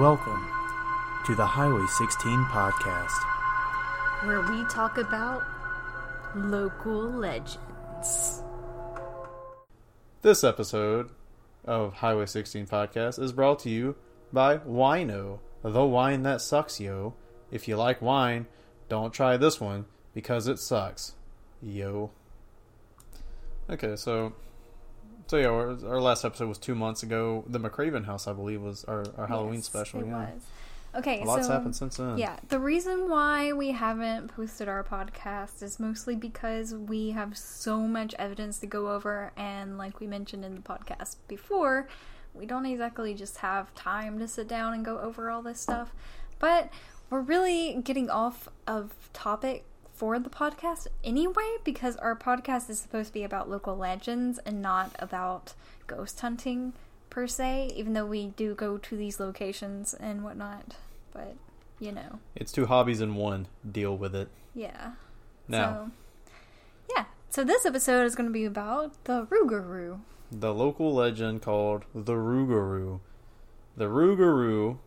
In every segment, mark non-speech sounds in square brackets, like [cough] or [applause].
Welcome to the Highway 16 podcast. where we talk about local legends. This episode of Highway 16 podcast is brought to you by Wino, the wine that sucks, yo. If you like wine, don't try this one because it sucks, yo. Okay, so so yeah, our, our last episode was two months ago. The McCraven House, I believe, was our, our Halloween Yes, special. It yeah, was. Okay, a lot's so happened since then. yeah, the reason why we haven't posted our podcast is mostly because we have so much evidence to go over, and like we mentioned in the podcast before, we don't exactly just have time to sit down and go over all this stuff. But we're really getting off of topic for the podcast anyway because our podcast is supposed to be about local legends and not about ghost hunting per se, even though we do go to these locations and whatnot. But, you know, It's two hobbies in one. Deal with it. yeah. Now, So, yeah. So this episode is going to be about the Rougarou. the local legend called the Rougarou. The Rougarou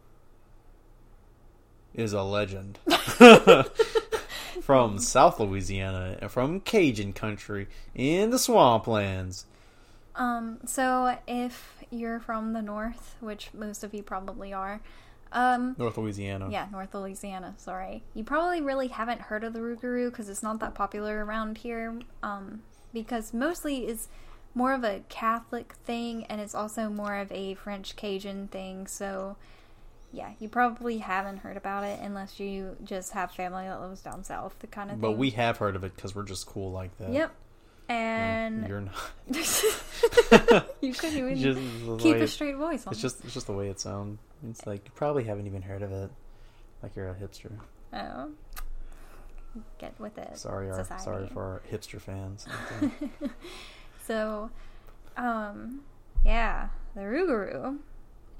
is a legend [laughs] [laughs] from South Louisiana and from Cajun country in the swamplands. Um, so if you're from the north, which most of you probably are, um, North Louisiana. yeah, North Louisiana, sorry. You probably really haven't heard of the Rougarou because it's not that popular around here. Um, because mostly it's more of a Catholic thing and it's also more of a French Cajun thing. So, yeah, you probably haven't heard about it unless you just have family that lives down south, the kind of But thing. we have heard of it because we're just cool like that. Yep. And You're not. [laughs] you couldn't [laughs] even just keep a straight voice on It's just it's just the way it sounds. It's like you probably haven't even heard of it. Like you're a hipster. Oh. Get with it. Sorry, our society. sorry for our hipster fans. [laughs] So, um, yeah, the Rougarou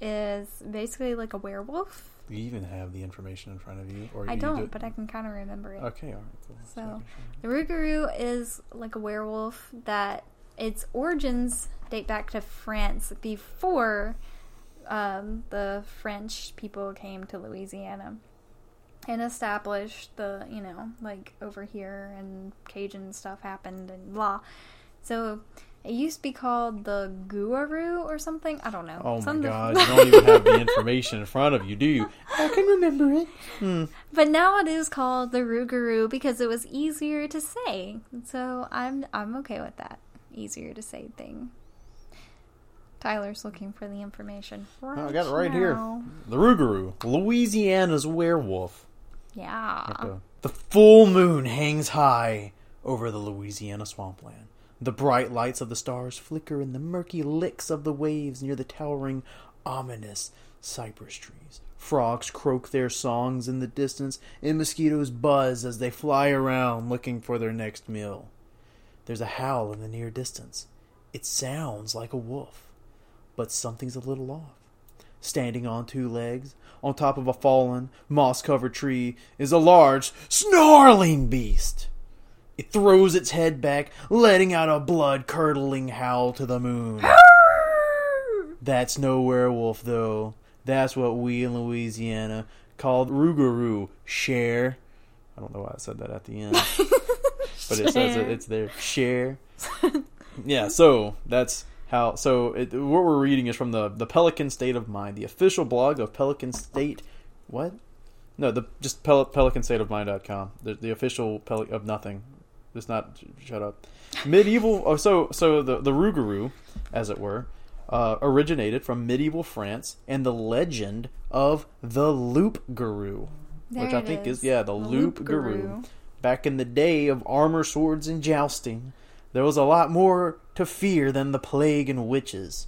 is basically like a werewolf. Do you even have the information in front of you, or I you don't, do- but I can kind of remember it. Okay, all right, cool. So- The Rougarou is like a werewolf that its origins date back to France before um, the French people came to Louisiana and established the, you know, like over here and Cajun stuff happened and blah. So it used to be called the Guaroo or something. I don't know. Oh my Some- god, you don't even have the [laughs] information in front of you, do you? [laughs] I can remember it. Hmm. But now it is called the Rougarou because it was easier to say. So I'm I'm okay with that. Easier to say thing. Tyler's looking for the information. Right Oh, I got it right here. now. The Rougarou, Louisiana's werewolf. Yeah. Okay. The full moon hangs high over the Louisiana swampland. The bright lights of the stars flicker in the murky licks of the waves near the towering, ominous cypress trees. Frogs croak their songs in the distance, and mosquitoes buzz as they fly around looking for their next meal. There's a howl in the near distance. It sounds like a wolf, but something's a little off. Standing on two legs, on top of a fallen, moss covered tree, is a large, snarling beast. It throws its head back, letting out a blood curdling howl to the moon. [laughs] That's no werewolf, though. That's what we in Louisiana called Rougarou. Share. I don't know why I said that at the end. [laughs] but it says it, it's there. Share. [laughs] yeah, so that's how. So it, what we're reading is from the the Pelican State of Mind, the official blog of Pelican State. What? No, the just Pel- PelicanStateOfMind.com. The the official Pel- of nothing. It's not. Shut up. Medieval. Oh, so so the the Rougarou, as it were, uh, originated from medieval France and the legend of the Garou, which There I think is is. yeah the, The Loup loup-garou. Garou. Back in the day of armor, swords, and jousting, there was a lot more to fear than the plague and witches.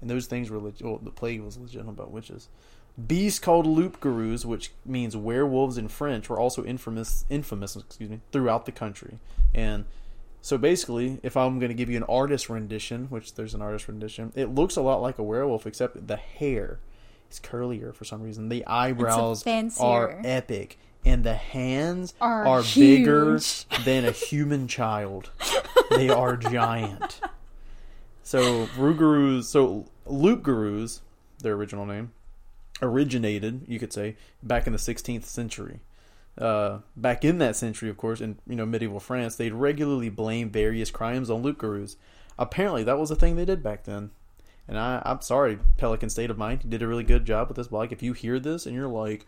And those things were legit. Well, the plague was legit about witches. Beasts called loup-garous, which means werewolves in French, were also infamous, infamous, excuse me, throughout the country. And so basically, if I'm going to give you an artist rendition, which there's an artist rendition, it looks a lot like a werewolf, except the hair is curlier for some reason. The eyebrows are epic, and the hands Are are, bigger [laughs] than a human child. they are giant. [laughs] So Rougarous, so Loup Garous, their original name, originated, you could say, back in the 16th century. Uh, back in that century, of course, in you know medieval France, they'd regularly blame various crimes on loup-garous. Apparently, that was a thing they did back then. And I, I'm sorry, Pelican State of Mind, you did a really good job with this blog. If you hear this and you're like,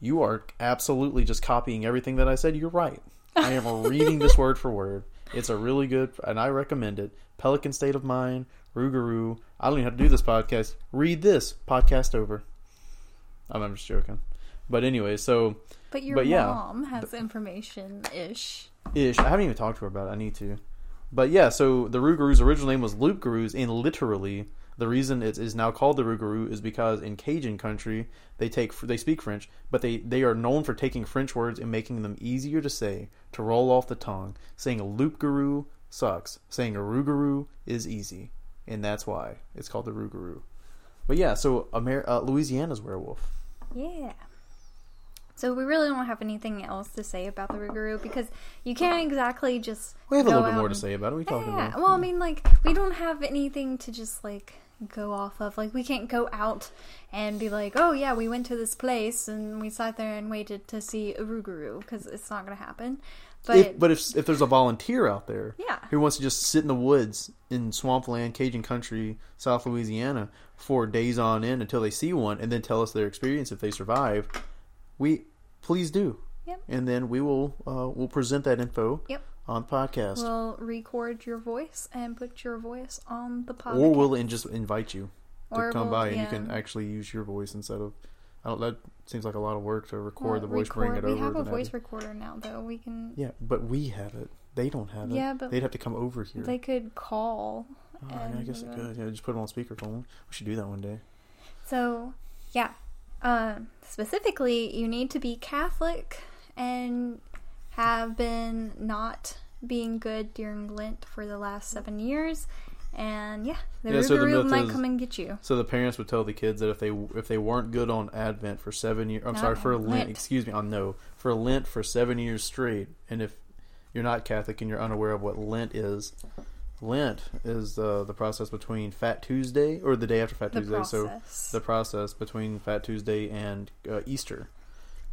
you are absolutely just copying everything that I said, you're right. I am [laughs] reading this word for word. It's a really good, and I recommend it. Pelican State of Mind, Rougarou. I don't even have to do this podcast. Read this podcast over. I'm, I'm just joking. But anyway, so But your But yeah. mom has information ish. ish. I haven't even talked to her about it. I need to. But yeah, so the Rougarous' original name was Loup Garous, and literally the reason it is now called the Rougarou is because in Cajun country they take they speak French, but they they are known for taking French words and making them easier to say, to roll off the tongue. Saying a Loup Garou sucks. Saying a Rougarou is easy, and that's why it's called the Rougarou. But yeah, so Amer- uh, Louisiana's werewolf. Yeah. So we really don't have anything else to say about the Rougarou because you can't exactly just. We have a little bit more out to say about it. We talking Yeah. about? Well, I mean, like we don't have anything to just like go off of. Like we can't go out and be like, oh yeah, we went to this place and we sat there and waited to see a Rougarou because it's not going to happen. But, if, but if if there's a volunteer out there Yeah. who wants to just sit in the woods in swampland, Cajun country, South Louisiana for days on end until they see one, and then tell us their experience if they survive, we please do. Yep. And then we will uh, we'll present that info Yep. on the podcast, we'll record your voice and put your voice on the podcast. or we'll just invite you to Or come we'll- by and you can actually use your voice instead of. I don't. That seems like a lot of work to record Well, the voice, record- bring it we over. have a voice recorder now, though. We can. yeah, but we have it. They don't have it. Yeah, but they'd have to come over here. They could call. Oh, yeah, I guess uh, could. Yeah, just put it on speakerphone. We should do that one day. So, yeah. Uh, specifically, you need to be Catholic and have been not being good during Lent for the last seven years. And yeah, the Yeah, so the might is- come and get you. So the parents would tell the kids that if they if they weren't good on Advent for seven years, I'm sorry for Lent, Lent. excuse me, on no for Lent for seven years straight, and if you're not Catholic and you're unaware of what Lent is, Lent is uh, the process between Fat Tuesday or the day after Fat The Tuesday. So the process between Fat Tuesday and uh, Easter,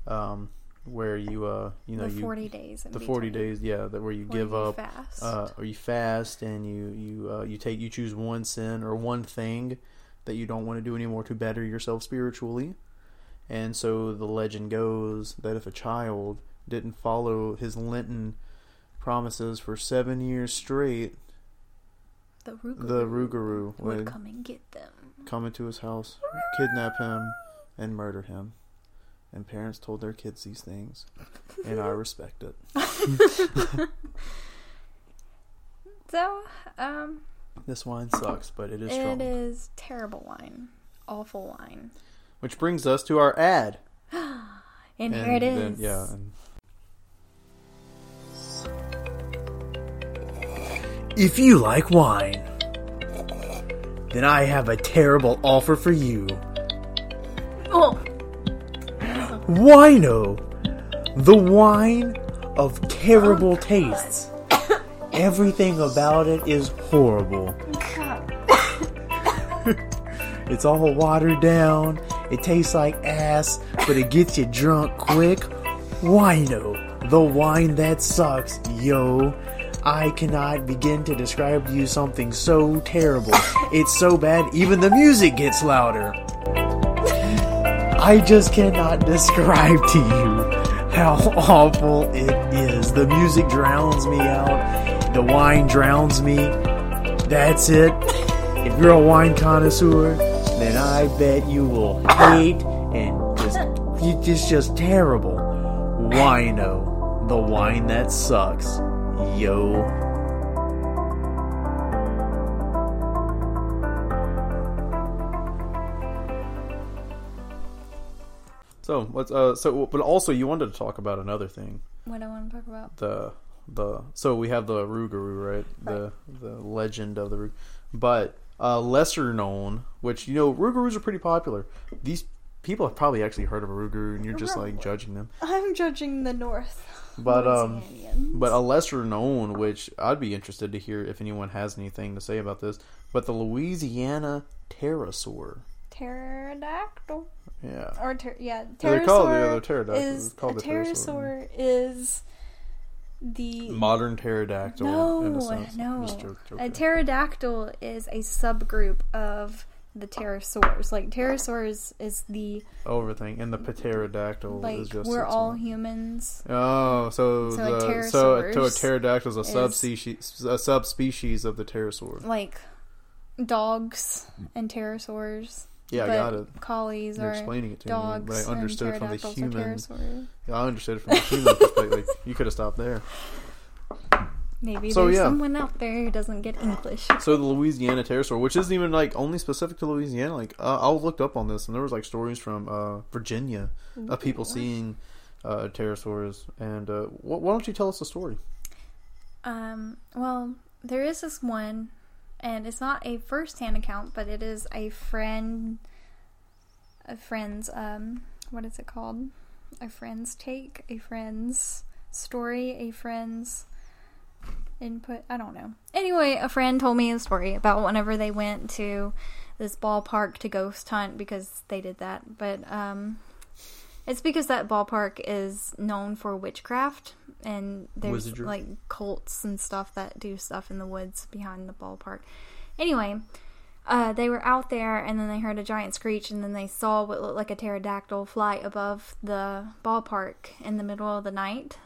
um, where you uh you know the you 40 days. in the forty days yeah that where you where give you up Fast. uh, or you fast and you you uh, you take you choose one sin or one thing that you don't want to do anymore to better yourself spiritually. And so the legend goes that if a child didn't follow his Lenten promises for seven years straight, the Rougarou, the would would come and get them. come into his house, kidnap him, and murder him. And parents told their kids these things, and I respect it. [laughs] So, um, This wine sucks, but it is strong. it is terrible wine. Awful wine. Which brings us to our ad. [gasps] And, here it is. then- yeah. And If you like wine, then I have a terrible offer for you. Oh, Wino, the wine of terrible oh, tastes. Everything about it is horrible. [laughs] it's all watered down. It tastes like ass, but it gets you drunk quick. Wino, the wine that sucks, yo. I cannot begin to describe to you something so terrible. [laughs] It's so bad, even the music gets louder. I just cannot describe to you how awful it is. The music drowns me out. The wine drowns me. That's it. If you're a wine connoisseur, then I bet you will hate and just it's just just terrible. Wino, the wine that sucks. Yo. So let's uh so but also you wanted to talk about another thing. what I want to talk about? The the so we have the Rougarou, right? The the legend of the Rug but uh lesser known, which you know Rougarous are pretty popular. These people have probably actually heard of a Rougarou and you're just like judging them. I'm judging the North. But um But a lesser known, which I'd be interested to hear if anyone has anything to say about this, but the Louisiana pterosaur. Pterodactyl. Yeah. Or ter- yeah, They're called- yeah, pterosaur they're pterodactyls. is called a the pterosaur. pterosaur is the Modern pterodactyl. no sense. no a pterodactyl is a subgroup of the pterosaurs. Like pterosaurs is the Everything. And the pterodactyl like is just we're all own- humans. Oh, so So a the, so, a- so a pterodactyl is a subspecies a subspecies of the pterosaur. Like dogs and pterosaurs. Yeah, I got it. Collies You're explaining it to dogs. me, but I understood it from the human. Yeah, I understood it from the human perspective. [laughs] You could have stopped there. Maybe So, there's yeah. someone out there who doesn't get English. So the Louisiana pterosaur, which isn't even like only specific to Louisiana, like uh, I looked up on this, and there was like stories from uh, Virginia of people seeing uh, pterosaurs. And uh, wh- why don't you tell us the story? Um, well, there is this one, and it's not a first-hand account, but it is a friend, a friend's, um, what is it called? A friend's take, a friend's story, a friend's input. I don't know. Anyway, a friend told me a story about whenever they went to this ballpark to ghost hunt because they did that, but um. It's because that ballpark is known for witchcraft, and there's Wizardry. like cults and stuff that do stuff in the woods behind the ballpark. Anyway, uh, they were out there, and then they heard a giant screech, and then they saw what looked like a pterodactyl fly above the ballpark in the middle of the night,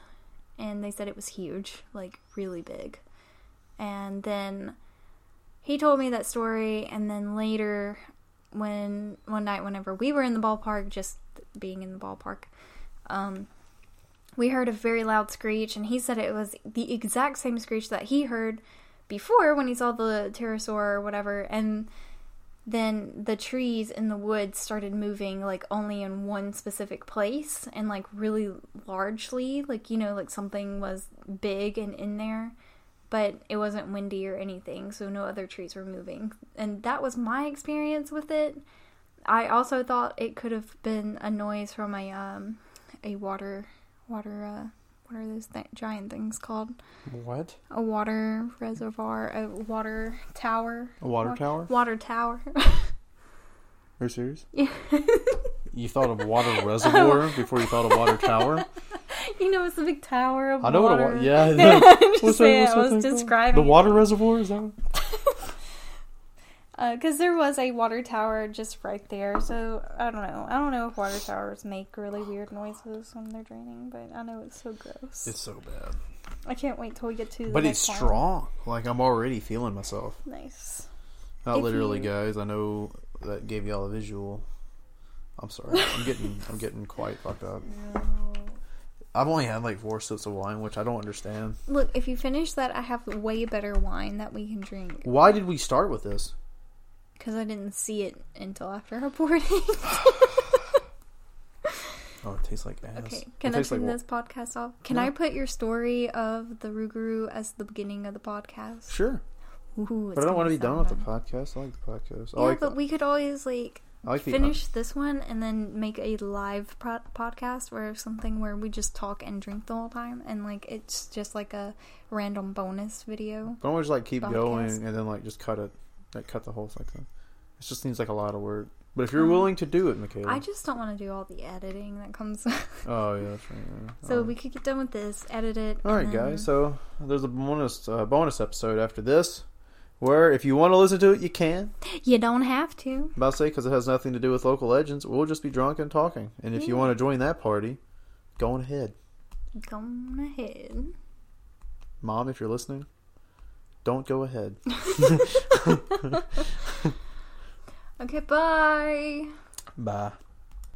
and they said it was huge, like really big. And then he told me that story, and then later, when one night, whenever we were in the ballpark, just being in the ballpark, um, we heard a very loud screech, and he said it was the exact same screech that he heard before when he saw the pterosaur or whatever, and then the trees in the woods started moving like only in one specific place and like really largely, like you know, like something was big and in there, but it wasn't windy or anything, so no other trees were moving, and that was my experience with it. I also thought it could have been a noise from a um a water water uh what are those th- giant things called? What? A water reservoir, a water tower. A water Wa- tower? Water tower. [laughs] Are you serious? Yeah. [laughs] You thought of water reservoir before you thought of water tower? [laughs] [laughs] you know, it's a big tower of I know water. what a wa- yeah. [laughs] I'm just What's that- saying, what's I that was called? describing the water reservoir. Is that? because [laughs] uh, there was a water tower just right there. So I don't know. I don't know if water towers make really weird noises when they're draining, but I know it's so gross. It's so bad, I can't wait till we get to. The but it's one. strong. Like I'm already feeling myself. Nice. Not If literally, you- guys. I know that gave y'all a visual. I'm sorry. I'm getting I'm getting quite fucked up. I've only had like four sips of wine, which I don't understand. Look, if you finish that, I have way better wine that we can drink. Why did we start with this? Because I didn't see it until after [laughs] reporting. [laughs] Oh, it tastes like ass. okay, It can I turn like this podcast off? Can No. I put your story of the Rougarou as the beginning of the podcast? Sure, Ooh, but I don't want to be done with the podcast. I like the podcast. I Yeah, like. but we could always like I like the. finish this one and then make a live pro- podcast or something where we just talk and drink the whole time and like it's just like a random bonus video. But I want to just like keep podcast. going and then like just cut it, like cut the whole thing. It just seems like a lot of work. But if you're Um, willing to do it, Mikayla. I just don't want to do all the editing that comes. [laughs] oh yeah, that's right. yeah. so Oh. we could get done with this, edit it. All right, then- guys. So there's a bonus uh, bonus episode after this, where if you want to listen to it, you can. You don't have to. I'm about to say because it has nothing to do with local legends. We'll just be drunk and talking. And if you want to join that party, go on ahead, Go on ahead. Mom. If you're listening, don't go ahead. [laughs] [laughs] Okay, bye. Bye.